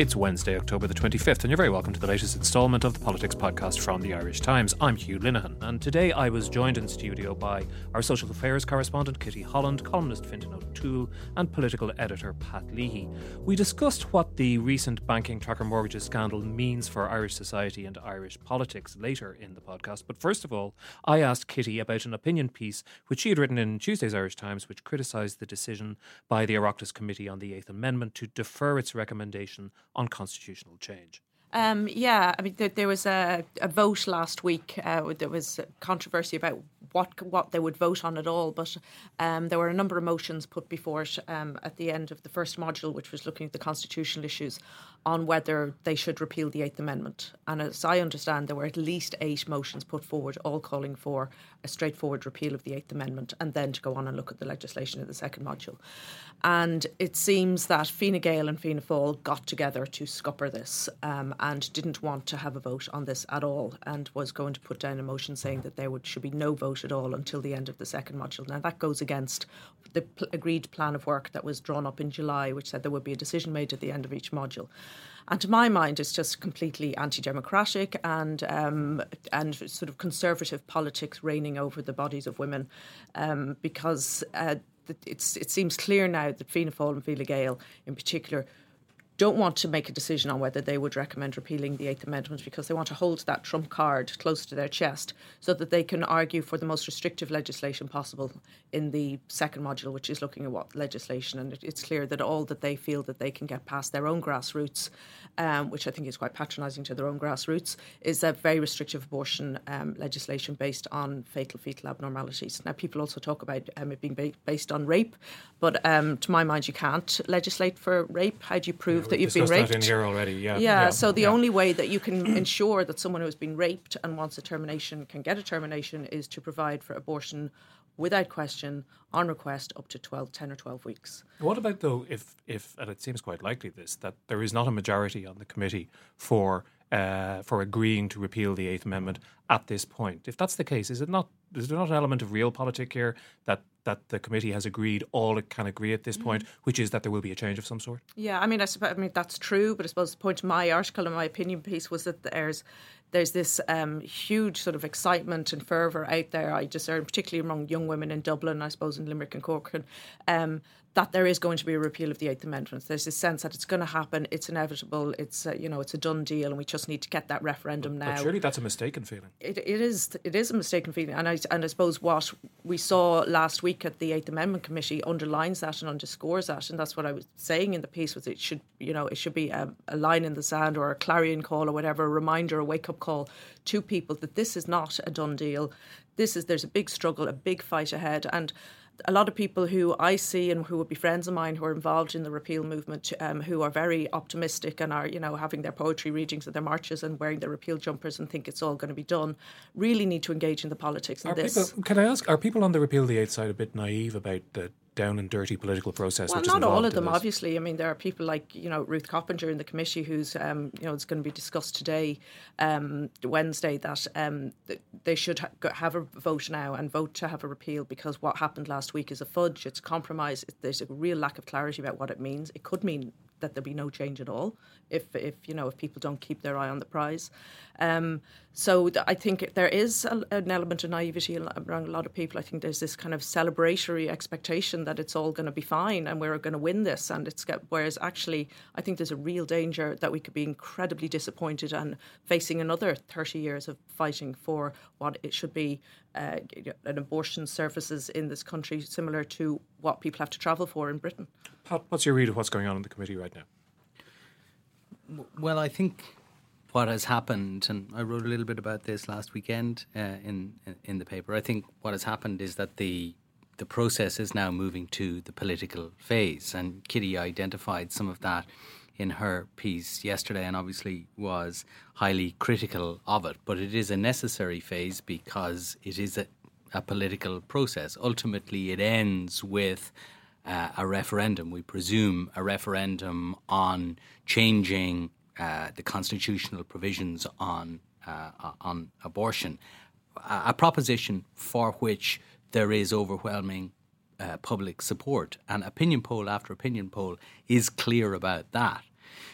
It's Wednesday, October the 25th, and you're very welcome to the latest instalment of the Politics Podcast from the Irish Times. I'm Hugh Linehan, and today I was joined in studio by our social affairs correspondent Kitty Holland, columnist Fintan O'Toole, and political editor Pat Leahy. We discussed what the recent banking tracker mortgages scandal means for Irish society and Irish politics later in the podcast. But first of all, I asked Kitty about an opinion piece which she had written in Tuesday's Irish Times, which criticised the decision by the Oireachtas Committee on the Eighth Amendment to defer its recommendation on constitutional change. Um, yeah, I mean, there, there was a, a, vote last week. Uh, there was controversy about what what they would vote on at all, but um, there were a number of motions put before it um, at the end of the first module, which was looking at the constitutional issues on whether they should repeal the Eighth Amendment. And as I understand, there were at least eight motions put forward, all calling for a straightforward repeal of the Eighth Amendment, and then to go on and look at the legislation of the second module. And it seems that Fine Gael and Fianna Fáil got together to scupper this um, and didn't want to have a vote on this at all, and was going to put down a motion saying that there would, should be no vote at all until the end of the second module. Now that goes against the pl- agreed plan of work that was drawn up in July, which said there would be a decision made at the end of each module. And to my mind, it's just completely anti-democratic and um, and sort of conservative politics reigning over the bodies of women, um, because uh, it seems clear now that Fianna Fáil and Fine Gael, in particular, don't want to make a decision on whether they would recommend repealing the Eighth Amendment because they want to hold that trump card close to their chest so that they can argue for the most restrictive legislation possible in the second module, which is looking at what legislation. And it's clear that all that they feel that they can get past their own grassroots, um, which I think is quite patronising to their own grassroots, is a very restrictive abortion um, legislation based on fatal fetal abnormalities. Now, people also talk about um, it being ba- based on rape, but um, to my mind, you can't legislate for rape. How do you prove? That you've been raped. That in here already, yeah. Yeah. yeah so the yeah. only way that you can ensure that someone who has been raped and wants a termination can get a termination is to provide for abortion without question on request up to 12 10 or 12 weeks what about though if if and it seems quite likely this that there is not a majority on the committee for uh, for agreeing to repeal the Eighth Amendment at this point. If that's the case, is it not? Is there not an element of realpolitik here that that the committee has agreed all it can agree at this mm. point, which is that there will be a change of some sort? Yeah, I mean, I, suppose, I mean that's true, but I suppose the point of my article and my opinion piece was that there's there's this um, huge sort of excitement and fervour out there. I discern, particularly among young women in Dublin, I suppose in Limerick and Cork, um, that there is going to be a repeal of the Eighth Amendment. There's this sense that it's going to happen. It's inevitable. It's uh, you know it's a done deal, and we just need to get that referendum but, now. But surely that's a mistaken feeling. It, it is. It is a mistaken feeling, and I and I suppose what we saw last week at the Eighth Amendment Committee underlines that and underscores that, and that's what I was saying in the piece was it should you know it should be a, a line in the sand or a clarion call or whatever, a reminder, a wake up call to people that this is not a done deal. This is there's a big struggle, a big fight ahead, and a lot of people who I see and who would be friends of mine who are involved in the repeal movement, um, who are very optimistic and are, you know, having their poetry readings at their marches and wearing their repeal jumpers and think it's all going to be done, really need to engage in the politics are this. People, can I ask, are people on the repeal the eight side a bit naive about the down and dirty political process. Well, not all of them, obviously. I mean, there are people like you know Ruth Coppinger in the committee, who's um, you know it's going to be discussed today, um, Wednesday, that um, they should ha- have a vote now and vote to have a repeal because what happened last week is a fudge. It's compromise. There's a real lack of clarity about what it means. It could mean that there'll be no change at all if if you know if people don't keep their eye on the prize. Um, so th- I think there is a, an element of naivety around a lot of people. I think there's this kind of celebratory expectation that it's all going to be fine and we're going to win this, and it's get, whereas actually I think there's a real danger that we could be incredibly disappointed and facing another 30 years of fighting for what it should be uh, an abortion services in this country, similar to what people have to travel for in Britain. Pat, what's your read of what's going on in the committee right now? Well, I think what has happened, and I wrote a little bit about this last weekend uh, in in the paper. I think what has happened is that the the process is now moving to the political phase, and Kitty identified some of that in her piece yesterday, and obviously was highly critical of it. But it is a necessary phase because it is a, a political process. Ultimately, it ends with uh, a referendum. We presume a referendum on changing uh, the constitutional provisions on uh, on abortion, a, a, proposition for which there is overwhelming uh, public support, and opinion poll after opinion poll is clear about that.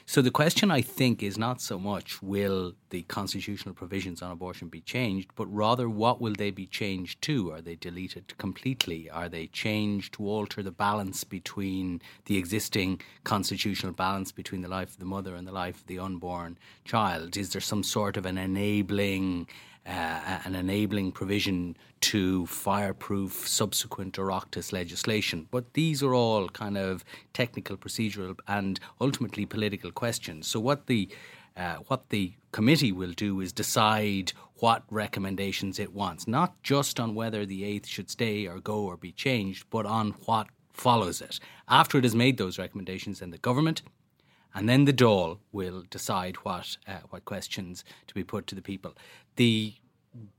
So the question, I think, is not so much will the constitutional provisions on abortion be changed, but rather what will they be changed to? Are they deleted completely? Are they changed to alter the balance between the existing constitutional balance between the life of the mother and the life of the unborn child? Is there some sort of an enabling uh, an enabling provision to fireproof subsequent Oireachtas legislation. But these are all kind of technical, procedural, and ultimately political questions. So what the uh, what the committee will do is decide what recommendations it wants, not just on whether the eighth should stay or go or be changed, but on what follows it. After it has made those recommendations, then the government and then the Dáil will decide what uh, what questions to be put to the people the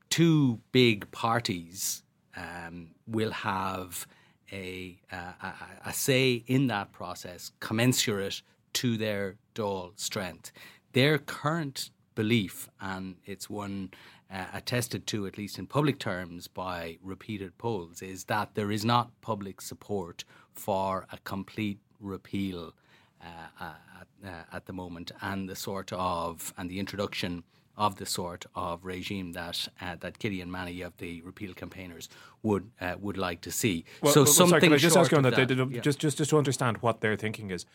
two big parties um, will have a, a, a, say in that process commensurate to their Dáil strength. Their current belief, and it's one uh, attested to, at least in public terms, by repeated polls, is that there is not public support for a complete repeal uh, uh at, uh, at the moment, and the sort of and the introduction of the sort of regime that uh, that Kitty and many of the repeal campaigners would uh, would like to see. Well, so well, something. Sorry, I just ask you on that? that yeah. Just just just to understand what their thinking is.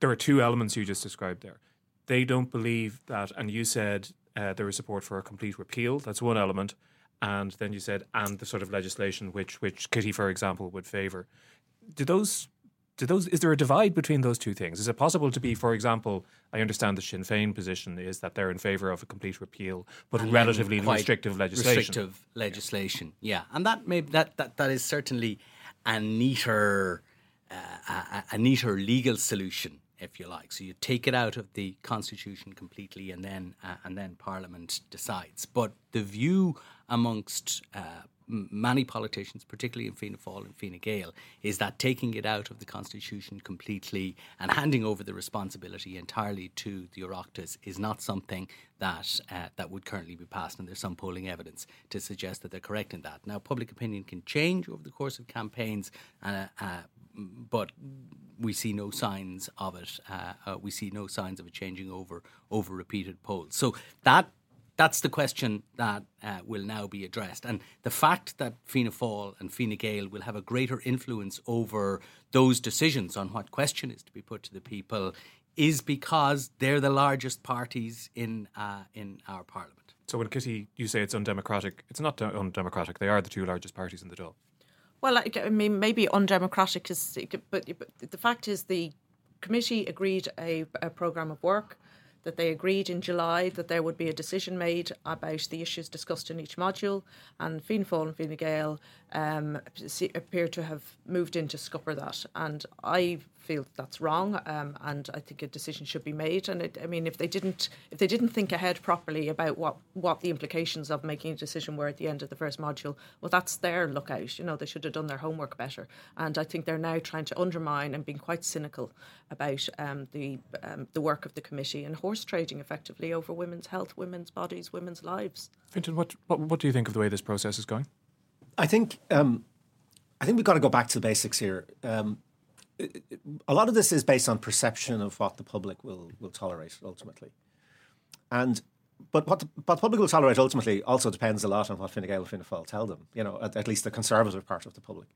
There are two elements you just described there. They don't believe that, and you said uh, there is support for a complete repeal. That's one element, and then you said and the sort of legislation which which Kitty, for example, would favour. Do those do those is there a divide between those two things? Is it possible to be, for example, I understand the Sinn Féin position is that they're in favour of a complete repeal, but and relatively restrictive legislation. Restrictive legislation, yeah, and that may that that, that is certainly a neater uh, a, a neater legal solution if you like. So you take it out of the constitution completely, and then uh, and then Parliament decides. But the view amongst uh, many politicians, particularly in Fianna Fáil and Fine Gael, is that taking it out of the constitution completely and handing over the responsibility entirely to the Oireachtas is not something that uh, that would currently be passed. And there's some polling evidence to suggest that they're correct in that. Now, public opinion can change over the course of campaigns, uh, uh, but we see no signs of it. Uh, uh, we see no signs of it changing over over repeated polls. So that that's the question that uh, will now be addressed. And the fact that Fianna Fáil and Fine Gael will have a greater influence over those decisions on what question is to be put to the people is because they're the largest parties in uh, in our parliament. So when Kitty, you say it's undemocratic, it's not undemocratic. They are the two largest parties in the Dáil. Well, I mean, maybe undemocratic is, but, but the fact is the committee agreed a, a program of work that they agreed in July that there would be a decision made about the issues discussed in each module, and Fianna Fáil and Fine Gael um, appear to have moved in to scupper that. And I feel that's wrong, um, and I think a decision should be made. And it, I mean, if they didn't, if they didn't think ahead properly about what what the implications of making a decision were at the end of the first module, well, that's their lookout. You know, they should have done their homework better. And I think they're now trying to undermine and being quite cynical about um, the um, the work of the committee and horse trading effectively over women's health, women's bodies, women's lives. Fintan, what, what what do you think of the way this process is going? I think um, I think we've got to go back to the basics here. Um, a lot of this is based on perception of what the public will will tolerate ultimately, and but what the, what the public will tolerate ultimately also depends a lot on what Fine Gael and Fianna Fáil tell them. You know, at, at least the conservative part of the public,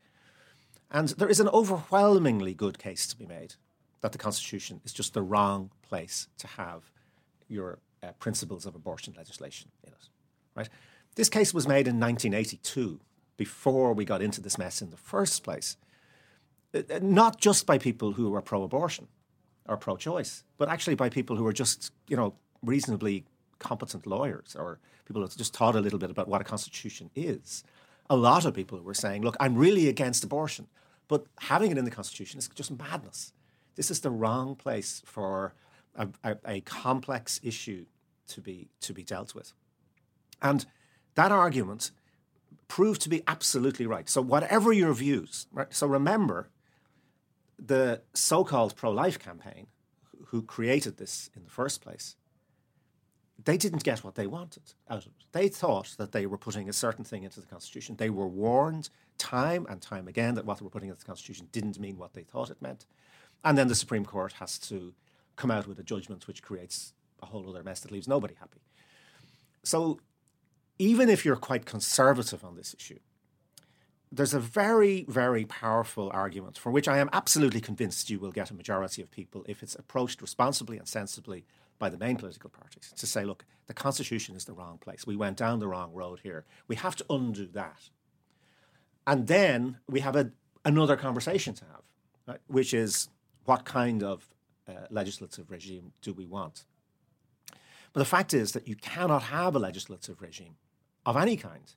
and there is an overwhelmingly good case to be made that the Constitution is just the wrong place to have your uh, principles of abortion legislation in it. Right? This case was made in 1982, before we got into this mess in the first place. Uh, not just by people who are pro-abortion or pro-choice, but actually by people who are just, you know, reasonably competent lawyers or people who just taught a little bit about what a constitution is. A lot of people were saying, "Look, I'm really against abortion, but having it in the constitution is just madness. This is the wrong place for a, a, a complex issue to be to be dealt with." And that argument proved to be absolutely right. So whatever your views, right? So remember, the so-called pro-life campaign, who created this in the first place, they didn't get what they wanted out of it. They thought that they were putting a certain thing into the Constitution. They were warned time and time again that what they were putting into the Constitution didn't mean what they thought it meant. And then the Supreme Court has to come out with a judgment which creates a whole other mess that leaves nobody happy. So even if you're quite conservative on this issue, there's a very, very powerful argument for which I am absolutely convinced you will get a majority of people if it's approached responsibly and sensibly by the main political parties to say, look, the Constitution is the wrong place. We went down the wrong road here. We have to undo that. And then we have a, another conversation to have, right, which is what kind of uh, legislative regime do we want? But the fact is that you cannot have a legislative regime of any kind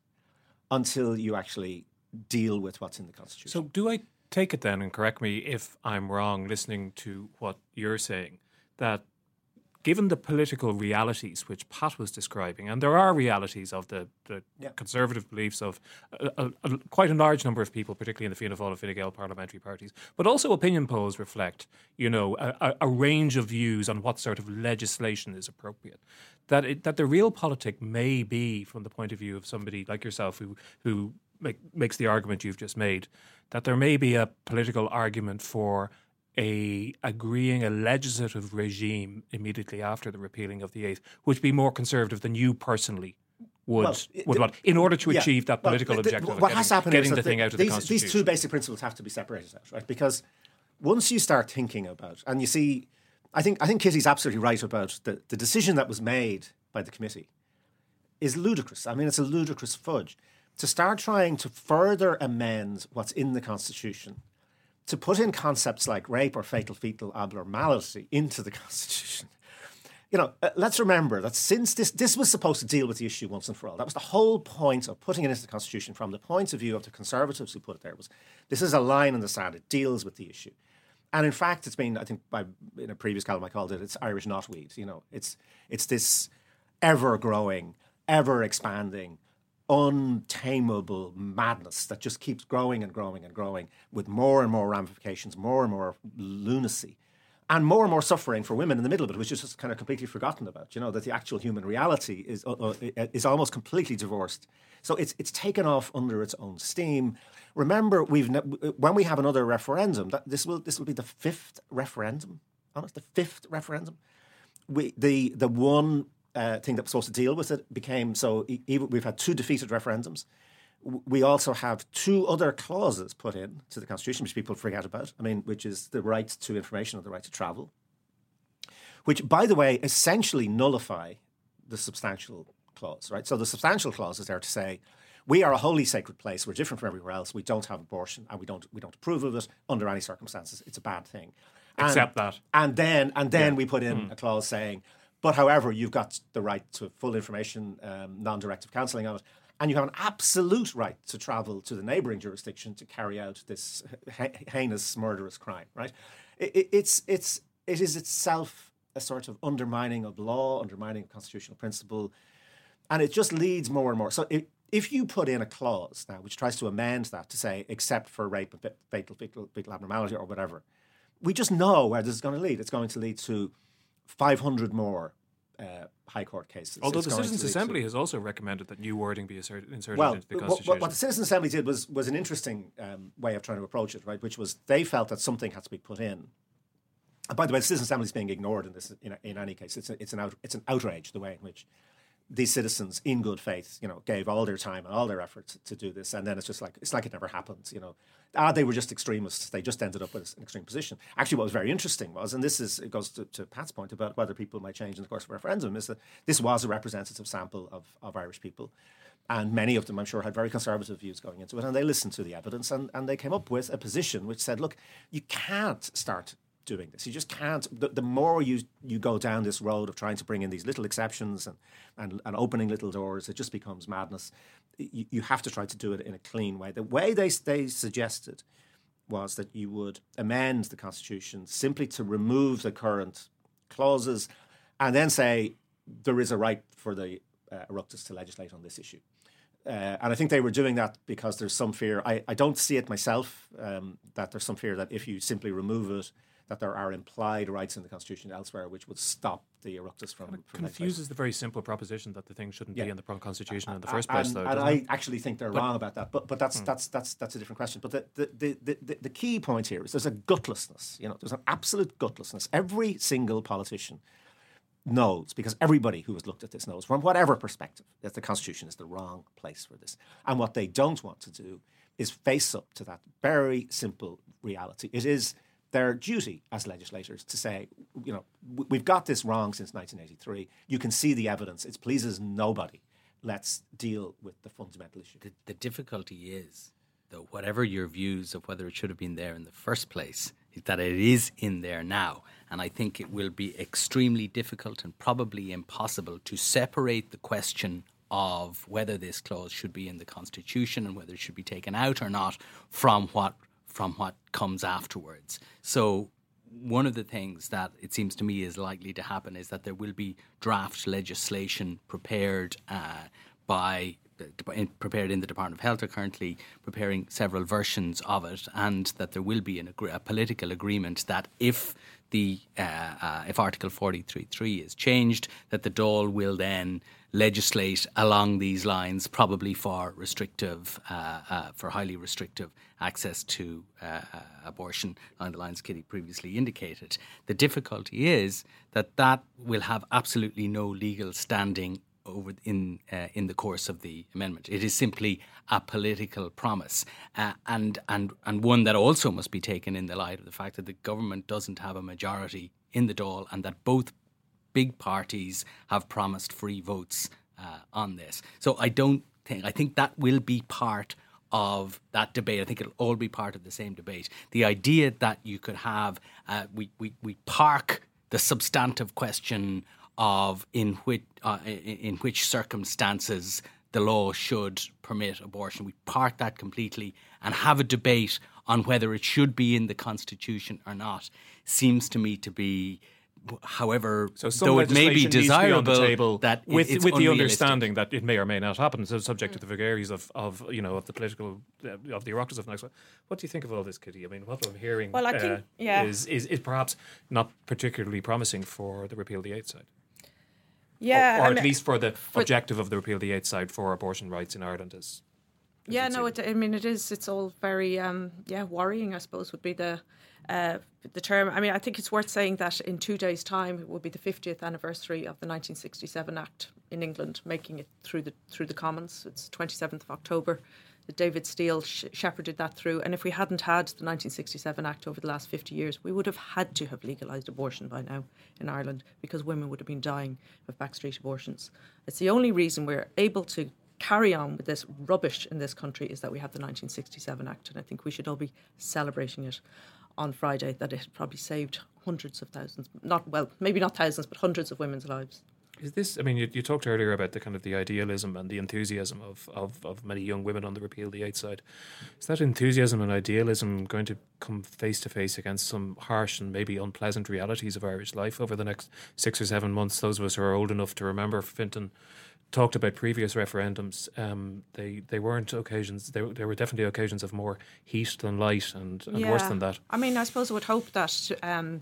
until you actually deal with what's in the Constitution. So, do I take it then, and correct me if I'm wrong, listening to what you're saying, that given the political realities which Pat was describing, and there are realities of the, the yeah. conservative beliefs of a, a, a, quite a large number of people, particularly in the Fianna Fáil and Fine Gael parliamentary parties, but also opinion polls reflect, you know, a, range of views on what sort of legislation is appropriate. That it, that the realpolitik may be, from the point of view of somebody like yourself who who make, makes the argument you've just made, that there may be a political argument for a agreeing a legislative regime immediately after the repealing of the eighth, which be more conservative than you personally would well, would want in order to achieve yeah, that political well, the, objective. What getting, has happened getting is the thing the, out of these, the constitution. These two basic principles have to be separated out, right? Because once you start thinking about, and you see, I think I think Kitty's absolutely right about the, the decision that was made by the committee is ludicrous. I mean, it's a ludicrous fudge to start trying to further amend what's in the constitution to put in concepts like rape or fatal fetal abnormality into the Constitution. You know, uh, let's remember that since this this was supposed to deal with the issue once and for all, that was the whole point of putting it into the Constitution from the point of view of the Conservatives who put it there was this is a line in the sand. It deals with the issue, and in fact, it's been I think by in a previous column I called it it's Irish knotweed. You know, it's it's this ever growing, ever expanding untamable madness that just keeps growing and growing and growing with more and more ramifications, more and more lunacy, and more and more suffering for women in the middle of it, which is just kind of completely forgotten about. You know that the actual human reality is uh, uh, is almost completely divorced. So it's it's taken off under its own steam. Remember, we've ne- when we have another referendum, that this will this will be the fifth referendum. Honest, the fifth referendum. We the the one uh, thing that was supposed to deal with it became so. Even, we've had two defeated referendums. We also have two other clauses put in to the constitution, which people forget about. I mean, which is the right to information and the right to travel, which, by the way, essentially nullify the substantial clause. Right. So the substantial clause is there to say we are a holy sacred place. We're different from everywhere else. We don't have abortion, and we don't we don't approve of it under any circumstances. It's a bad thing. And, Accept that. And then and then yeah. we put in mm. a clause saying But however, you've got the right to full information, um, non-directive counselling on it, and you have an absolute right to travel to the neighbouring jurisdiction to carry out this heinous, murderous crime. Right? It, it, it's it's it is itself a sort of undermining of law, undermining of constitutional principle, and it just leads more and more. So it, if you put in a clause now which tries to amend that to say except for rape and fatal fetal, fetal abnormality or whatever, we just know where this is going to lead. It's going to lead to 500 more uh, High Court cases. Although the Citizens' Assembly has also recommended that new wording be inserted, inserted well, into the Constitution. What, what the Citizens' Assembly did was, was an interesting um, way of trying to approach it, right? Which was they felt that something had to be put in. And by the way, the Citizens' Assembly is being ignored in this. In, in any case, it's, a, it's, an out, it's an outrage the way in which these citizens, in good faith, you know, gave all their time and all their efforts to do this, and then it's just like it's like it never happened. You know, ah, they were just extremists. They just ended up with an extreme position. Actually, what was very interesting was, and this is it goes to, to Pat's point about whether people might change in the course of a referendum, is that this was a representative sample of, of Irish people. And many of them, I'm sure, had very conservative views going into it. And they listened to the evidence and, and they came up with a position which said, look, you can't start doing this. You just can't. The, the, more you you go down this road of trying to bring in these little exceptions and, and, and opening little doors, it just becomes madness. You, you have to try to do it in a clean way. The way they, they suggested was that you would amend the Constitution simply to remove the current clauses and then say there is a right for the uh, Oireachtas to legislate on this issue. Uh, and I think they were doing that because there's some fear. I, I don't see it myself um, that there's some fear that if you simply remove it, that there are implied rights in the Constitution elsewhere which would stop the Oireachtas from. It from confuses the very simple proposition that the thing shouldn't yeah. be in the Constitution in the first place, though. And I it? actually think they're but, wrong about that. But but that's hmm. that's that's that's a different question. But the the, the, the, the key point here is there's a gutlessness. You know, there's an absolute gutlessness. Every single politician knows, because everybody who has looked at this knows, from whatever perspective, that the Constitution is the wrong place for this. And what they don't want to do is face up to that very simple reality. It is their duty as legislators to say, you know, we've got this wrong since 1983. You can see the evidence. It pleases nobody. Let's deal with the fundamental issue. The, the difficulty is, though, whatever your views of whether it should have been there in the first place, is that it is in there now. And I think it will be extremely difficult and probably impossible to separate the question of whether this clause should be in the Constitution and whether it should be taken out or not from what from what comes afterwards. So one of the things that it seems to me is likely to happen is that there will be draft legislation prepared uh, by prepared in the Department of Health are currently preparing several versions of it, and that there will be an, a political agreement that if the uh, uh, if Article 43.3 is changed, that the Dáil will then legislate along these lines, probably for restrictive, uh, uh, for highly restrictive access to uh, uh, abortion, along the lines Kitty previously indicated. The difficulty is that that will have absolutely no legal standing over in uh, in the course of the amendment. It is simply a political promise, uh, and and and one that also must be taken in the light of the fact that the government doesn't have a majority in the Dáil, and that both big parties have promised free votes uh, on this. So I don't think I think that will be part of that debate. I think it'll all be part of the same debate. The idea that you could have uh, we, we we park the substantive question of in which uh, in which circumstances the law should permit abortion. We park that completely and have a debate on whether it should be in the constitution or not. Seems to me to be however, so some though it may be desirable, be table that with with the understanding that it may or may not happen, so subject to the vagaries of, of you know of the political uh, of the Oireachtas of next. What do you think of all this, Kitty? I mean, what I'm hearing well, I think, uh, yeah. is, is is perhaps not particularly promising for the repeal the eight side. Yeah, or, or at mean, least for the for objective of the repeal the eight side for abortion rights in Ireland is. Yeah, no, it, I mean it is. It's all very, um, yeah, worrying. I suppose would be the uh, the term. I mean, I think it's worth saying that in two days' time it will be the 50th anniversary of the 1967 Act in England, making it through the through the Commons. It's 27th of October. David Steel sh- shepherded that through, and if we hadn't had the 1967 Act over the last 50 years, we would have had to have legalised abortion by now in Ireland because women would have been dying of backstreet abortions. It's the only reason we're able to carry on with this rubbish in this country is that we have the 1967 Act, and I think we should all be celebrating it on Friday that it had probably saved hundreds of thousands, not well, maybe not thousands, but hundreds of women's lives. Is this? I mean, you, you talked earlier about the kind of the idealism and the enthusiasm of, of, of many young women on the repeal the eight side. Is that enthusiasm and idealism going to come face to face against some harsh and maybe unpleasant realities of Irish life over the next six or seven months? Those of us who are old enough to remember Fintan talked about previous referendums. Um, they they weren't occasions. They, they were definitely occasions of more heat than light, and, and worse than that. I mean, I suppose I would hope that um,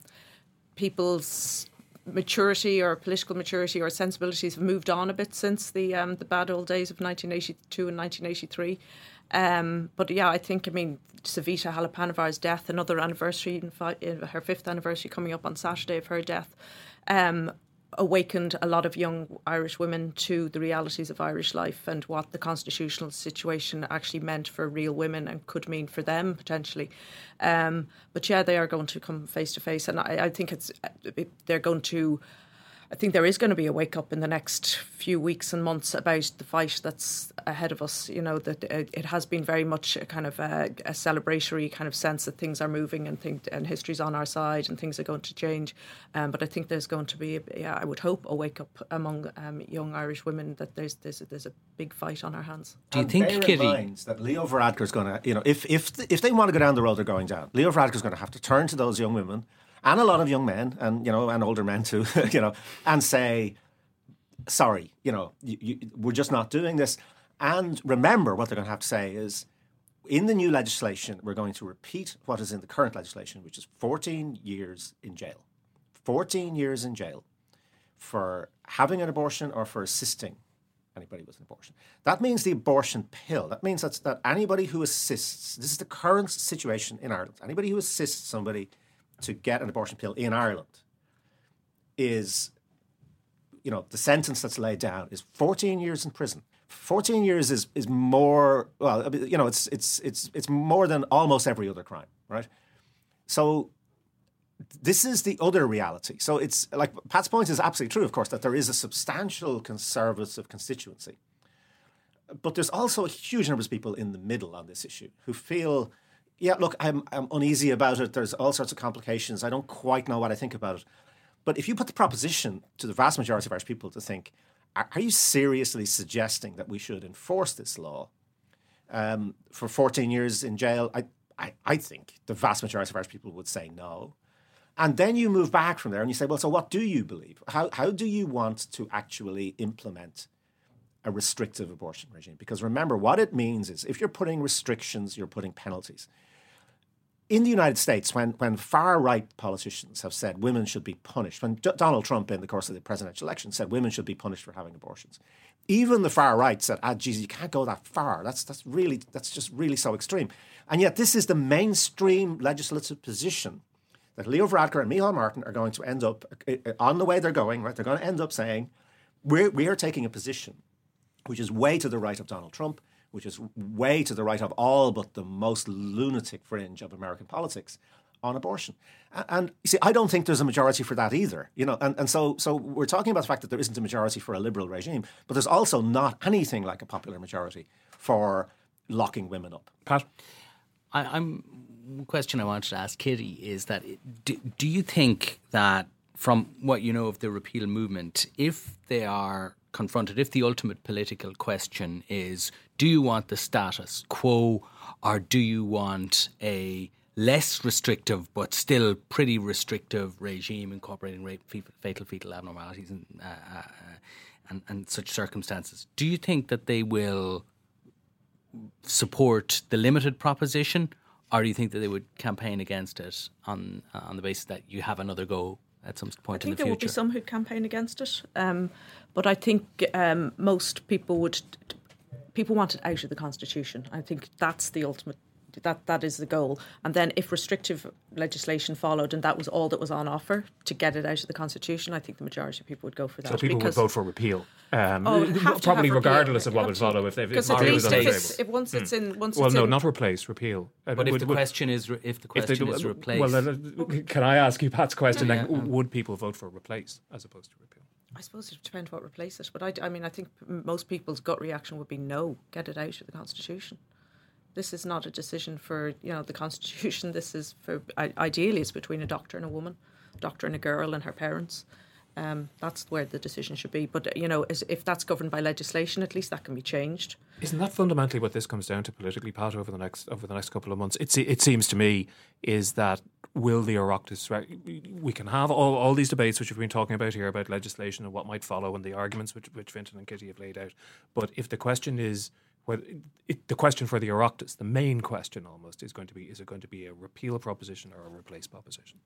people's maturity or political maturity or sensibilities have moved on a bit since the um, the bad old days of 1982 and 1983. Um, but yeah, I think I mean Savita Halappanavar's death, another anniversary, in fi- her fifth anniversary coming up on Saturday of her death. Um, awakened a lot of young Irish women to the realities of Irish life and what the constitutional situation actually meant for real women and could mean for them potentially. Um, but yeah, they are going to come face to face, and I, I think it's they're going to I think there is going to be a wake up in the next few weeks and months about the fight that's ahead of us. You know that it has been very much a kind of a, a celebratory kind of sense that things are moving and think and history's on our side and things are going to change. Um, but I think there's going to be, yeah, I would hope a wake up among um, young Irish women that there's there's a, there's a big fight on our hands. Do you and think, Kitty, that Leo Varadkar is going to, you know, if if if they want to go down the road they're going down, Leo Varadkar is going to have to turn to those young women and a lot of young men and you know and older men too you know and say sorry you know you, you, we're just not doing this and remember what they're going to have to say is in the new legislation we're going to repeat what is in the current legislation which is 14 years in jail 14 years in jail for having an abortion or for assisting anybody with an abortion. That means the abortion pill. That means that's, that anybody who assists, this is the current situation in Ireland, anybody who assists somebody to get an abortion pill in Ireland is, you know, the sentence that's laid down is 14 years in prison. 14 years is, is more, well, you know, it's, it's, it's, it's more than almost every other crime, right? So this is the other reality. So it's like Pat's point is absolutely true, of course, that there is a substantial conservative constituency. But there's also a huge number of people in the middle on this issue who feel yeah, look, I'm, I'm uneasy about it. There's all sorts of complications. I don't quite know what I think about it. But if you put the proposition to the vast majority of Irish people to think, are, are you seriously suggesting that we should enforce this law um, for 14 years in jail? I, I, I think the vast majority of Irish people would say no. And then you move back from there and you say, well, so what do you believe? How, how do you want to actually implement a restrictive abortion regime. Because remember, what it means is if you're putting restrictions, you're putting penalties. In the United States, when, when far right politicians have said women should be punished, when D- Donald Trump, in the course of the presidential election, said women should be punished for having abortions, even the far right said, ah, geez, you can't go that far. That's, that's, really, that's just really so extreme. And yet, this is the mainstream legislative position that Leo Varadkar and Micheál Martin are going to end up, uh, uh, on the way they're going, right? They're going to end up saying, we're, we are taking a position which is way to the right of Donald Trump, which is way to the right of all but the most lunatic fringe of American politics on abortion. And you see, I don't think there's a majority for that either. You know, and, and so so we're talking about the fact that there isn't a majority for a liberal regime, but there's also not anything like a popular majority for locking women up. Pat, I, am question I wanted to ask Kitty is that do, do you think that from what you know of the repeal movement, if they are confronted if the ultimate political question is do you want the status quo or do you want a less restrictive but still pretty restrictive regime incorporating rape, fatal fetal abnormalities and, uh, uh, and, and such circumstances? Do you think that they will support the limited proposition, or do you think that they would campaign against it on on the basis that you have another go at some point in the future. I think there would be some who'd campaign against it, um, but I think um, most people would. People want it out of the constitution. I think that's the ultimate that that is the goal. And then if restrictive legislation followed and that was all that was on offer to get it out of the constitution, I think the majority of people would go for that. So people would vote for repeal. Um, oh, probably regardless of what would follow if they because at least if, it's, if once it's in once well it's no in, not replace repeal. Uh, but if would, the question is if the question if they, is replace well then, can I ask you Pat's question yeah, then would people vote for replace as opposed to repeal? I suppose it depends what replace it but I, I mean I think most people's gut reaction would be no get it out of the constitution This is not a decision for you know the constitution. This is for ideally it's between a doctor and a woman, doctor and a girl and her parents. Um, that's where the decision should be. But you know, if that's governed by legislation, at least that can be changed. Isn't that fundamentally what this comes down to politically, Pat? Over the next over the next couple of months, it it seems to me is that will the Oireachtas we can have all, all these debates which we've been talking about here about legislation and what might follow and the arguments which which Fintan and Kitty have laid out. But if the question is whether it, the question for the Oireachtas, the main question almost is going to be: is it going to be a repeal proposition or a replace proposition?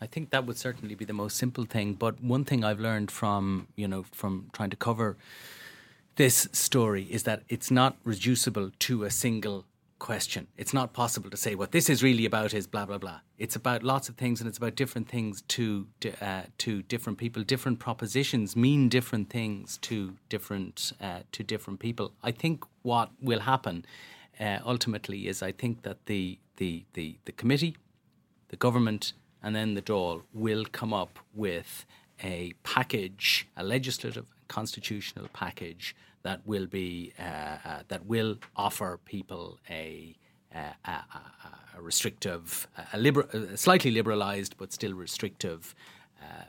I think that would certainly be the most simple thing. But one thing I've learned from you know from trying to cover this story is that it's not reducible to a single question. It's not possible to say what this is really about is blah blah blah. It's about lots of things, and it's about different things to uh, to different people. Different propositions mean different things to different uh, to different people. I think what will happen uh, ultimately is I think that the the the the committee, the government and then the Dáil will come up with a package, a legislative constitutional package that will be uh, uh, that will offer people a uh, a, a, restrictive, a, a slightly liberalised but still restrictive uh,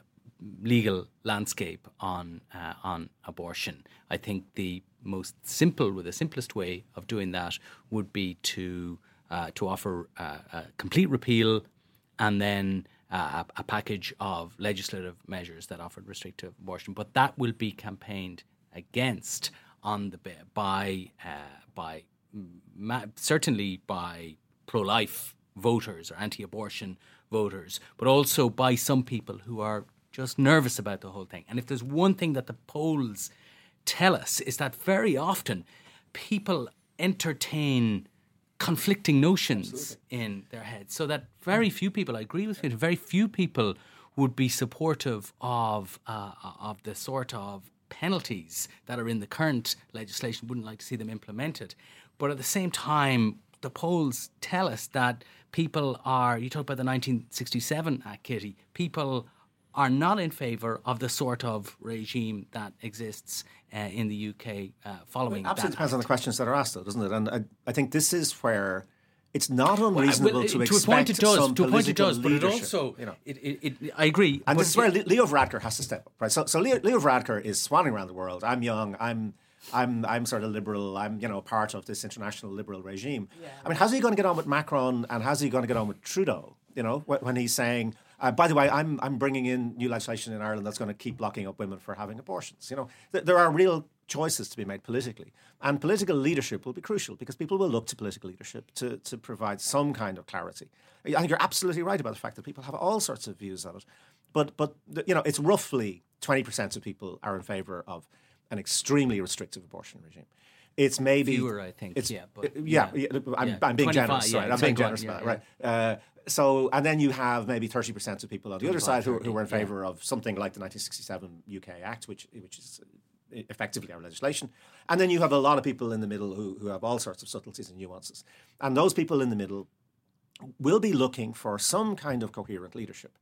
legal landscape on uh, on abortion. I think the most simple, with the simplest way of doing that, would be to uh, to offer a complete repeal and then a, package of legislative measures that offered restrictive abortion. But that will be campaigned against on the by uh, by ma- certainly by pro-life voters or anti-abortion voters, but also by some people who are just nervous about the whole thing. And if there's one thing that the polls tell us is that very often people entertain conflicting notions Absolutely. in their heads. So that very few people, I agree with you, very few people would be supportive of uh, of the sort of penalties that are in the current legislation. Wouldn't like to see them implemented, but at the same time, the polls tell us that people are. You talk about the 1967 Act, Kitty. People are not in favour of the sort of regime that exists uh, in the UK uh, following. It absolutely depends act. on the questions that are asked, though, doesn't it? And I, I think this is where it's not unreasonable well, to, to expect a point it does. Some to a point it does, but it also, you know, it, it, it, I agree. And this is where Leo Varadkar has to step up, right? So, so Leo, Leo Varadkar is swanning around the world. I'm young. I'm. I'm I'm sort of liberal. I'm you know part of this international liberal regime. Yeah. I mean, how's he going to get on with Macron and how's he going to get on with Trudeau? You know, when he's saying uh, by the way, I'm I'm bringing in new legislation in Ireland that's going to keep locking up women for having abortions. You know, th- there are real choices to be made politically, and political leadership will be crucial because people will look to political leadership to to provide some kind of clarity. I think you're absolutely right about the fact that people have all sorts of views on it, but but you know, it's roughly twenty percent of people are in favour of an extremely restrictive abortion regime. It's maybe fewer, I think. It's, yeah, but, yeah, yeah, I'm, yeah. I'm being generous. Yeah, right? I'm being generous about it, right? Uh, so, and then you have maybe 30% of people on the other side who, who were in favour yeah. of something like the 1967 UK Act, which, which is effectively our legislation. And then you have a lot of people in the middle who, who have all sorts of subtleties and nuances. And those people in the middle will be looking for some kind of coherent leadership.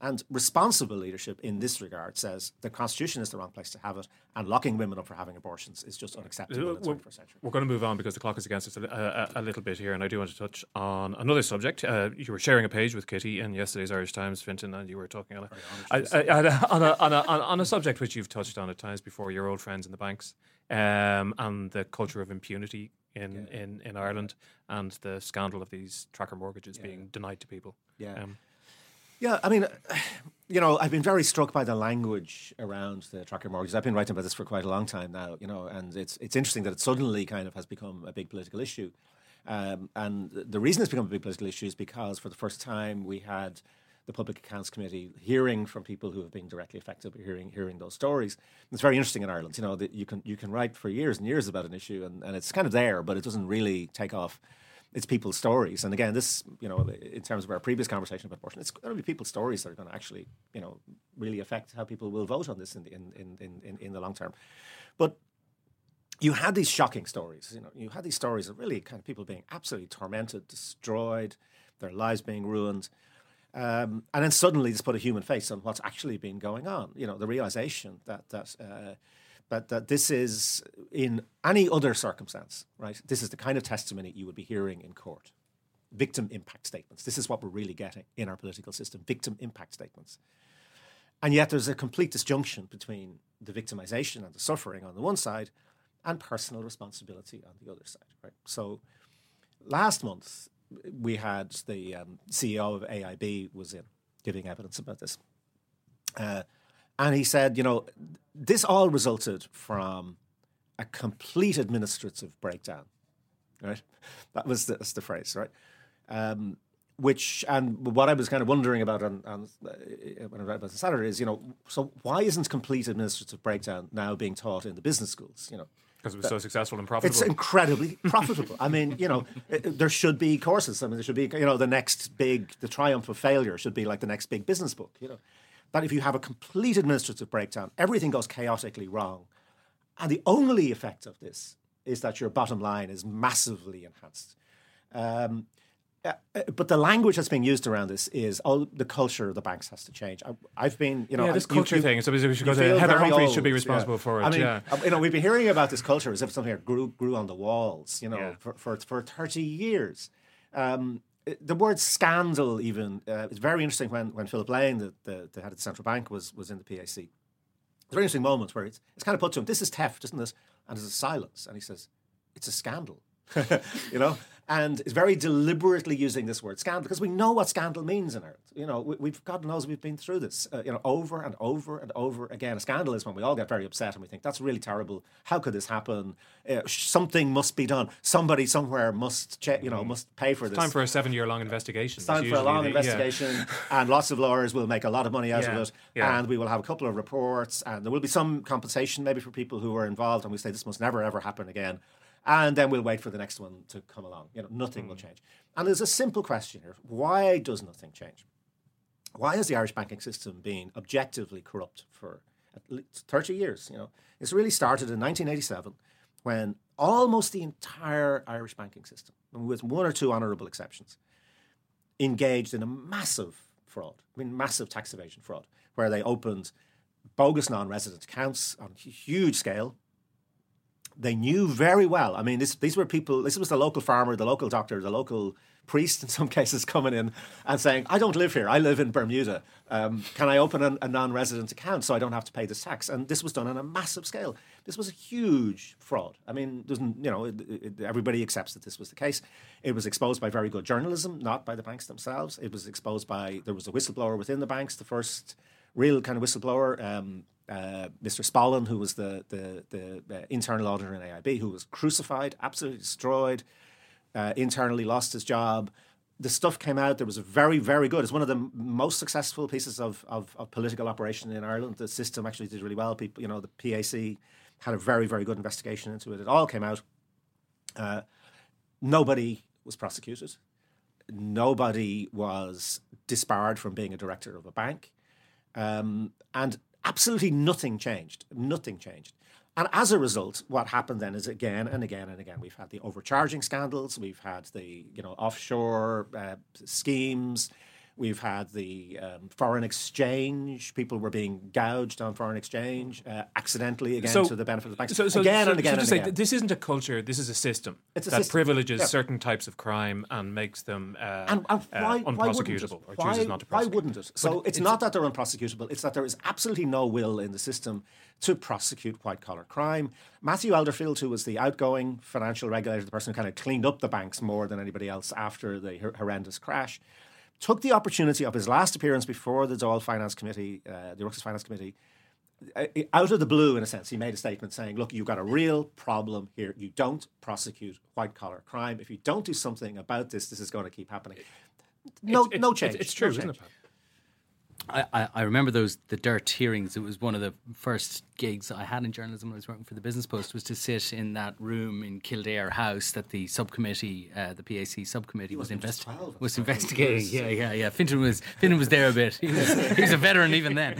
And responsible leadership in this regard says the Constitution is the wrong place to have it, and locking women up for having abortions is just unacceptable in the 21st century. We're going to move on because the clock is against us a, a, a little bit here, and I do want to touch on another subject. Uh, you were sharing a page with Kitty in yesterday's Irish Times, Fintan, and you were talking on a, on, on, on a subject which you've touched on at times before your old friends in the banks um, and the culture of impunity in, yeah. in, in Ireland and the scandal of these tracker mortgages yeah. being denied to people. Yeah. Um, yeah, I mean, you know, I've been very struck by the language around the tracker mortgages. I've been writing about this for quite a long time now, you know, and it's it's interesting that it suddenly kind of has become a big political issue. Um, and the reason it's become a big political issue is because for the first time we had the Public Accounts Committee hearing from people who have been directly affected by hearing hearing those stories. It's very interesting in Ireland. You know, that you can you can write for years and years about an issue, and, and it's kind of there, but it doesn't really take off it's people's stories. And again, this, you know, in terms of our previous conversation about abortion, it's going to be people's stories that are going to actually, you know, really affect how people will vote on this in the, in, in, in, in the long term. But you had these shocking stories. You know, you had these stories of really kind of people being absolutely tormented, destroyed, their lives being ruined. Um, and then suddenly just put a human face on what's actually been going on. You know, the realization that that uh, That, that this is, in any other circumstance, right, this is the kind of testimony you would be hearing in court. Victim impact statements. This is what we're really getting in our political system victim impact statements. And yet there's a complete disjunction between the victimization and the suffering on the one side and personal responsibility on the other side, right? So last month, we had the um, CEO of AIB was in giving evidence about this. Uh, and he said, you know, this all resulted from a complete administrative breakdown, right? That was the, that's the phrase, right? Um, which and what I was kind of wondering about on, on uh, when I read about the Saturday is, you know, so why isn't complete administrative breakdown now being taught in the business schools? You know, because it was so successful and profitable. It's incredibly profitable. I mean, you know, it, there should be courses. I mean, there should be, you know, the next big, the triumph of failure should be like the next big business book. You know, that if you have a complete administrative breakdown, everything goes chaotically wrong, and the only effect of this is that your bottom line is massively enhanced. Um, uh, uh, but the language that's being used around this is oh the culture of the banks has to change. I, have been you know yeah this I, culture you, thing. So we should go to Heather Humphreys should be responsible yeah. for it. I mean, yeah. you know we've been hearing about this culture as if something grew grew on the walls. You know Yeah. for, for for thirty years. Um, the word scandal even uh, is very interesting when, when Philip Lane, the, the, the head of the central bank, was was in the PAC. It's a very interesting moment where it's, it's kind of put to him, this is theft, isn't this? And there's a silence. And he says, it's a scandal. you know, and is very deliberately using this word scandal because we know what scandal means in Ireland. You know, we, we've God knows we've been through this, uh, you know, over and over and over again. A scandal is when we all get very upset and we think that's really terrible. How could this happen? Uh, something must be done. Somebody somewhere must, check, you know, must pay for this. Time for a seven-year-long investigation. It's time for a long the- yeah. investigation, and lots of lawyers will make a lot of money out Yeah, of it. yeah. And we will have a couple of reports, and there will be some compensation maybe for people who were involved. And we say this must never ever happen again. And then we'll wait for the next one to come along. You know, nothing Mm. will change. And there's a simple question here: Why does nothing change? Why has the Irish banking system been objectively corrupt for at least 30 years? You know, it's really started in 1987 when almost the entire Irish banking system, with one or two honourable exceptions, engaged in a massive fraud, I mean, massive tax evasion fraud, where they opened bogus non resident accounts on a huge scale. They knew very well. I mean, this, these were people, this was the local farmer, the local doctor, the local priest in some cases coming in and saying, I don't live here, I live in Bermuda. Um, can I open a, non resident account so I don't have to pay this tax? And this was done on a massive scale. This was a huge fraud. I mean, doesn't you know? It, it, everybody accepts that this was the case. It was exposed by very good journalism, not by the banks themselves. It was exposed by there was a whistleblower within the banks, the first real kind of whistleblower, um, uh, Mr. Spollen, who was the the, the uh, internal auditor in AIB, who was crucified, absolutely destroyed, uh, internally lost his job. The stuff came out. There was a very, very good. It's one of the most successful pieces of, of, of political operation in Ireland. The system actually did really well. People, you know, the PAC had a very, very good investigation into it. It all came out. Uh, nobody was prosecuted. Nobody was disbarred from being a director of a bank. Um, and absolutely nothing changed. Nothing changed. And as a result, what happened then is again and again and again, we've had the overcharging scandals, we've had the you know offshore uh, schemes, we've had the um, foreign exchange. People were being gouged on foreign exchange uh, accidentally again to the benefit of the banks. So, so, again so, and again so and to say, again. this isn't a culture. This is a system It's a that system. privileges Yeah. certain types of crime and makes them uh, and, and uh, why, why wouldn't unprosecutable or Why, chooses not to prosecute. why wouldn't it? So it's, not that they're unprosecutable; it's that there is absolutely no will in the system to prosecute white collar crime. Matthew Elderfield, who was the outgoing financial regulator, the person who kind of cleaned up the banks more than anybody else after the horrendous crash, took the opportunity of his last appearance before the Dáil Finance Committee, uh, the Oireachtas Finance Committee, uh, out of the blue, in a sense, he made a statement saying, "Look, you've got a real problem here. You don't prosecute white collar crime. If you don't do something about this, this is going to keep happening." No, It's- no change. It's, it's true, No isn't it? I, I, remember those the dirt hearings. It was one of the first gigs I had in journalism when I was working for the Business Post was to sit in that room in Kildare House that the subcommittee, uh, the PAC subcommittee, was, wasn't just investi- 12, was investigating. Yeah, yeah, yeah. Fintan was Fintan was there a bit. He was, he was a veteran even then.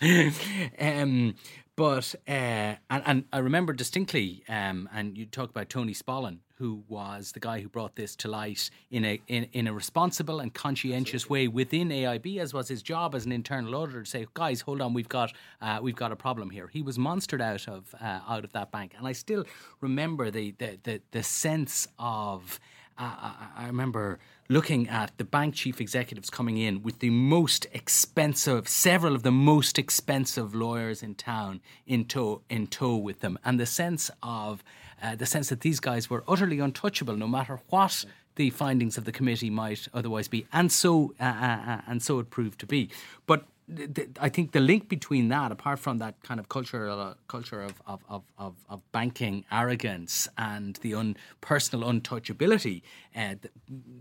um, but uh, and, and I remember distinctly, um, and you talk about Tony Spollen, who was the guy who brought this to light in a in, in a responsible and conscientious way within AIB, as was his job as an internal auditor, to say, "Guys, hold on, we've got uh, we've got a problem here." He was monstered out of uh, out of that bank, and I still remember the the the, the sense of. Uh, I remember looking at the bank chief executives coming in with the most expensive, several of the most expensive lawyers in town in tow, in tow with them, and the sense of uh, the sense that these guys were utterly untouchable, no matter what the findings of the committee might otherwise be, and so uh, uh, uh and so it proved to be. But I think the link between that, apart from that kind of culture, uh, culture of, of, of, of, banking arrogance and the un, personal untouchability, uh, the,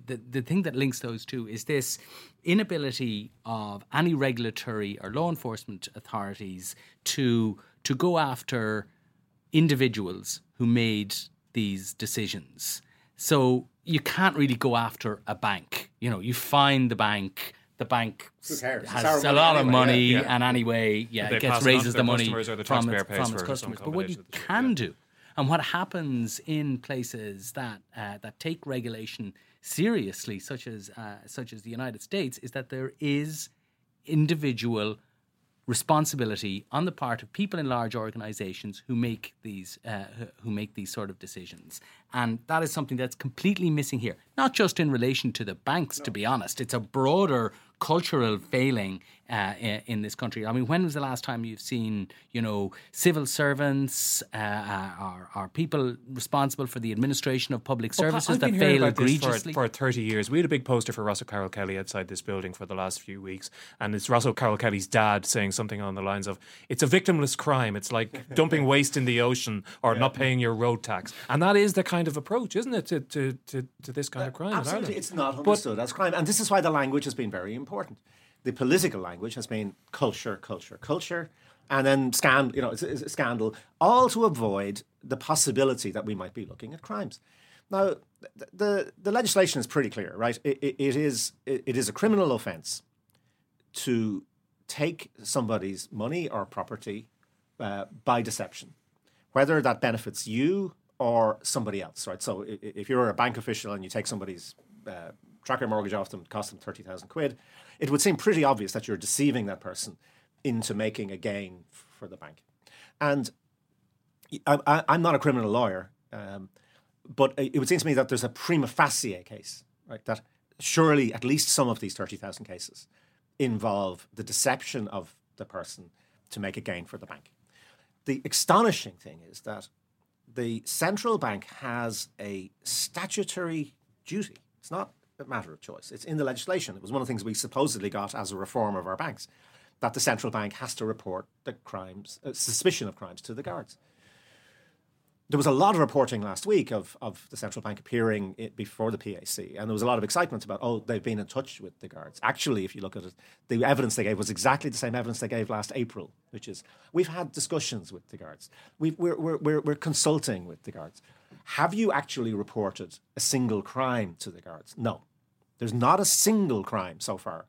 the, the thing that links those two is this inability of any regulatory or law enforcement authorities to to go after individuals who made these decisions. So you can't really go after a bank. You know, you find the bank the bank has a lot of money, yeah, yeah. and anyway, yeah, it gets raises the money the from, its, from its customers. But what you can do, and what happens in places that uh, that take regulation seriously, such as uh, such as the United States, is that there is individual responsibility on the part of people in large organizations who make these uh, who make these sort of decisions and that is something that's completely missing here not just in relation to the banks no. to be honest it's a broader cultural failing uh, in this country. I mean, when was the last time you've seen, you know, civil servants uh, uh people responsible for the administration of public services that fail egregiously? For, for 30 years. We had a big poster for Russell Carroll Kelly outside this building for the last few weeks, and it's Ross O'Carroll-Kelly's dad saying something on the lines of, it's a victimless crime. It's like dumping waste in the ocean or yeah. not paying your road tax. And that is the kind of approach, isn't it, to, to, to, to this kind of crime? Absolutely. It's not understood but, as crime. And this is why the language has been very important the political language has been culture, culture, culture, and then scandal, you know, it's, it's scandal, all to avoid the possibility that we might be looking at crimes. Now, the, the, the legislation is pretty clear, right? It, it, it, is, it, it is a criminal offence to take somebody's money or property uh, by deception, whether that benefits you or somebody else, right? So if you're a bank official and you take somebody's uh, tracker mortgage off them, cost them 30,000 quid, it would seem pretty obvious that you're deceiving that person into making a gain for the bank. And I, am not a criminal lawyer, um, but it would seem to me that there's a prima facie case, right? That surely at least some of these 30,000 cases involve the deception of the person to make a gain for the bank. The astonishing thing is that the central bank has a statutory duty. It's not a matter of choice. It's in the legislation. It was one of the things we supposedly got as a reform of our banks, that the central bank has to report the crimes, uh, suspicion of crimes to the guards. There was a lot of reporting last week of, of the central bank appearing before the PAC, and there was a lot of excitement about, oh, they've been in touch with the guards. Actually, if you look at it, the evidence they gave was exactly the same evidence they gave last April, which is we've had discussions with the guards, we are we're, we're, we're consulting with the guards. Have you actually reported a single crime to the guards? No. There's not a single crime so far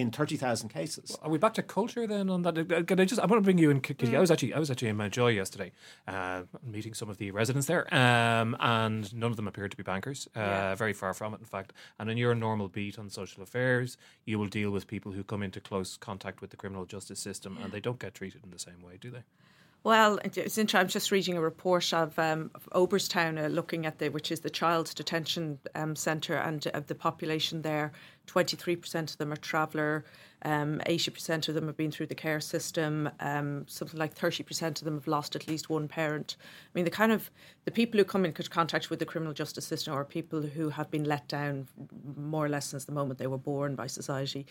in 30,000 cases. Well, are we back to culture then on that? Uh, can I just, I want to bring you in, Kitty. Mm. I was actually, I was actually in Mountjoy yesterday, uh, meeting some of the residents there, um, and none of them appeared to be bankers, uh, yeah. very far from it, in fact. And in your normal beat on social affairs, you will deal with people who come into close contact with the criminal justice system and they don't get treated in the same way, do they? Well, it's interesting. I'm just reading a report of, um, of Oberstown, uh, looking at the which is the child detention um, centre, and of the population there, 23% of them are traveller um, 80% of them have been through the care system. Um, something like 30% of them have lost at least one parent. I mean, the kind of the people who come into contact with the criminal justice system are people who have been let down more or less since the moment they were born by society.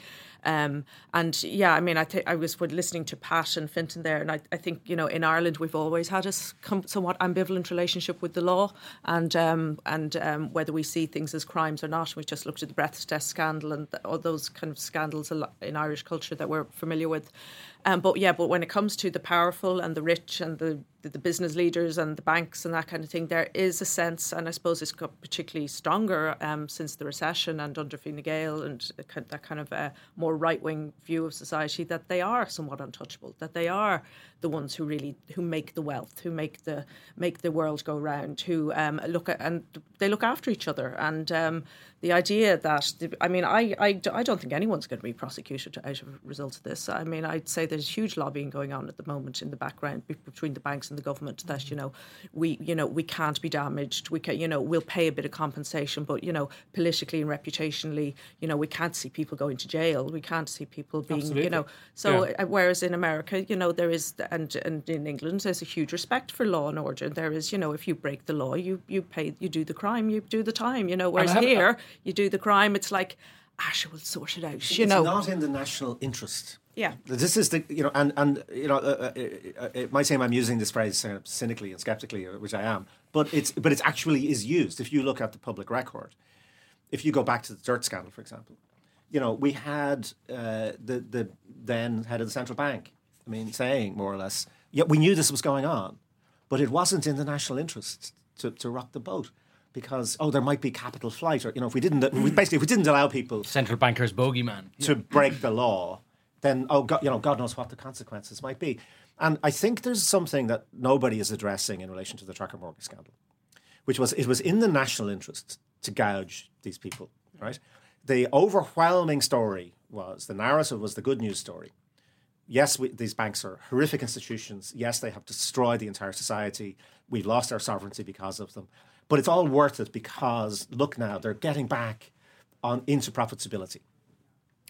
Um, and yeah, I mean, I think I was listening to Pat and Fintan there, and I, I, think you know in Ireland we've always had a somewhat ambivalent relationship with the law, and um, and um, whether we see things as crimes or not. We just looked at the breath test scandal and all those kind of scandals in Irish culture that we're familiar with. Um, but yeah, but when it comes to the powerful and the rich and the the, the, business leaders and the banks and that kind of thing, there is a sense, and I suppose it's got particularly stronger um, since the recession and under Fine Gael and that kind of uh, more right wing view of society that they are somewhat untouchable, that they are the ones who really who make the wealth, who make the make the world go round, who um, look at and they look after each other. And um, the idea that I mean, I, I, I don't think anyone's going to be prosecuted out of results of this. I mean, I'd say there's huge lobbying going on at the moment in the background between the banks and the government that you know we you know we can't be damaged. We can you know we'll pay a bit of compensation, but you know politically and reputationally, you know we can't see people going to jail. We can't see people being Absolutely. you know. So Yeah. uh, whereas in America, you know there is and and in England there's a huge respect for law and order. There is you know if you break the law, you you pay you do the crime, you do the time. You know whereas here you do the crime, it's like. Ash will sort it out, you it's know. not in the national interest. Yeah. This is the you know, and and you know, uh, uh, uh, it might seem I'm using this phrase uh, cynically and skeptically, uh, which I am, but it's but it actually is used. If you look at the public record, if you go back to the dirt scandal, for example, you know, we had uh, the the then head of the central bank. I mean, saying more or less, yeah, we knew this was going on, but it wasn't in the national interest to, to rock the boat because oh, there might be capital flight, or you know, if we didn't, we basically if we didn't allow people Central bankers bogeyman. to break the law, then oh God, you know, God knows what the consequences might be. And I think there's something that nobody is addressing in relation to the tracker mortgage scandal, which was it was in the national interest to gouge these people, right? The overwhelming story was the narrative was the good news story. Yes, we, these banks are horrific institutions. Yes, they have destroyed the entire society. We've lost our sovereignty because of them. But it's all worth it because look now, they're getting back on into profitability.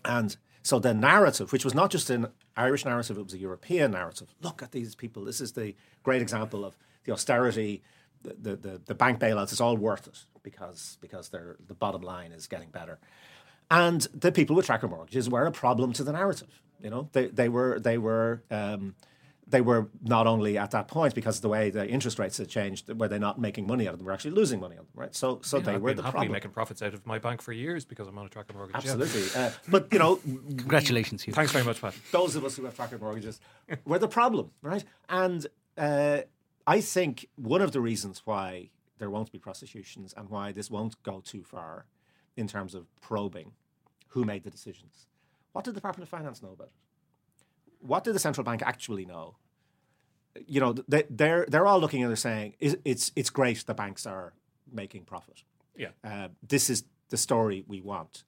And so the narrative, which was not just an Irish narrative, it was a European narrative. Look at these people. This is the great example of the austerity, the, the, the, the bank bailouts. It's all worth it because, because they're, the bottom line is getting better. And the people with tracker mortgages were a problem to the narrative. You know, they, they were, they were, um, they were not only at that point because of the way the interest rates had changed, were they not making money out of them? Were actually losing money on them, right? So, so they I've were been the happily problem. making profits out of my bank for years because I'm on a tracker mortgage. yeah. Absolutely. Uh, but, you know, Congratulations, Hugh. Thanks very much, Pat. those of us who have tracker mortgages were the problem, right? And uh, I think one of the reasons why there won't be prosecutions and why this won't go too far in terms of probing who made the decisions. What did the Department of Finance know about it? What did the central bank actually know? You know, they, they're they're all looking and they're saying "Is- it's it's great the banks are making profit. Yeah. Uh, this is the story we want.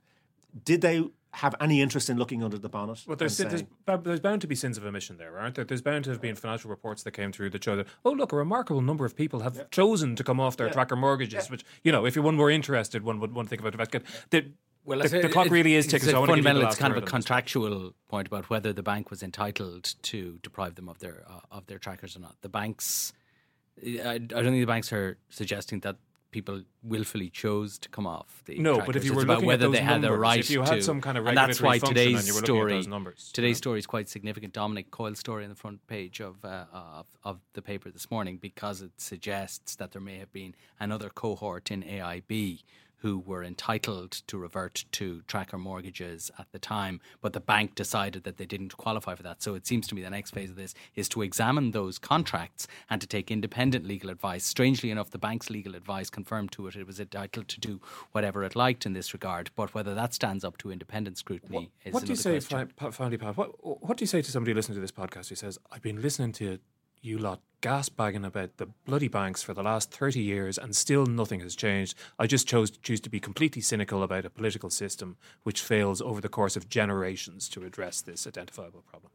Did they have any interest in looking under the bonnet? Well, there's, and there's, there's bound to be sins of omission there, aren't there? There's bound to have been financial reports that came through that show that, oh, look, a remarkable number of people have chosen to come off their tracker mortgages, which, you know, if you're one more interested, one would one think about it. The, Well, the, it's the clock really is it's ticking. a So I want to give you the fundamental, it's kind of a contractual point about whether the bank was entitled to deprive them of their uh, of their trackers or not. The banks, I, I don't think the banks are suggesting that people willfully chose to come off the No, trackers. but if you It's were about looking at whether those they had the numbers, right if you had to, some kind of and that's why today's and you were looking at story numbers, today's yeah. story is quite significant. Dominic Coyle's story on the front page of, uh, of of the paper this morning because it suggests that there may have been another cohort in AIB who were entitled to revert to tracker mortgages at the time, but the bank decided that they didn't qualify for that. So it seems to me the next phase of this is to examine those contracts and to take independent legal advice. Strangely enough, the bank's legal advice confirmed to it it was entitled to do whatever it liked in this regard, but whether that stands up to independent scrutiny is What do you say, question. finally, Pat? What, what do you say to somebody listening to this podcast who says, I've been listening to you lot gasbagging about the bloody banks for the last 30 years and still nothing has changed. I just chose to choose to be completely cynical about a political system which fails over the course of generations to address this identifiable problem.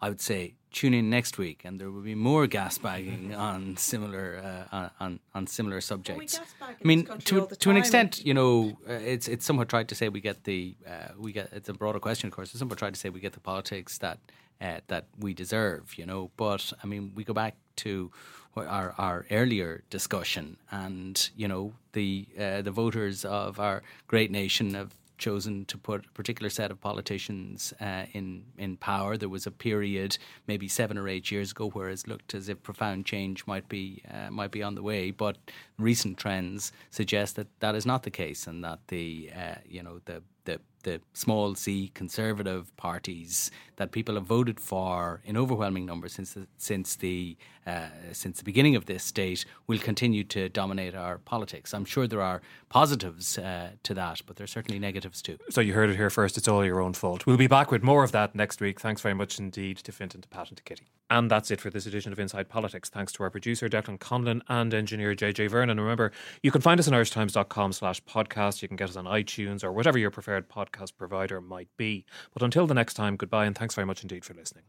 I would say tune in next week, and there will be more gas bagging on similar uh, on on similar subjects. gas bag I mean, to to an extent, you know, uh, it's it's somewhat tried to say we get the uh, we get it's a broader question, of course. It's somewhat tried to say we get the politics that uh, that we deserve, you know. But I mean, we go back to our our earlier discussion, and you know, the uh, the voters of our great nation have chosen to put a particular set of politicians uh, in in power. There was a period, maybe seven or eight years ago, where it looked as if profound change might be uh, might be on the way. But recent trends suggest that that is not the case, and that the uh, you know the the the small c conservative parties that people have voted for in overwhelming numbers since the, since the uh, since the beginning of this state will continue to dominate our politics. I'm sure there are positives uh, to that, but there are certainly negatives too. So you heard it here first. It's all your own fault. We'll be back with more of that next week. Thanks very much indeed to Fintan, to Pat, and to Kitty. And that's it for this edition of Inside Politics. Thanks to our producer Declan Conlon and engineer JJ Vernon. Remember, you can find us on irishtimes.com slash podcast. You can get us on iTunes or whatever your preferred podcast provider might be. But until the next time, goodbye and thanks very much indeed for listening.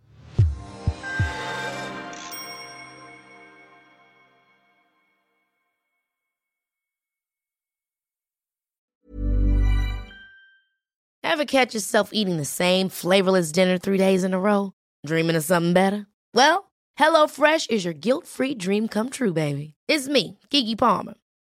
Ever catch yourself eating the same flavorless dinner three days in a row? Dreaming of something better? Well, HelloFresh is your guilt free dream come true, baby. It's me, Keke Palmer.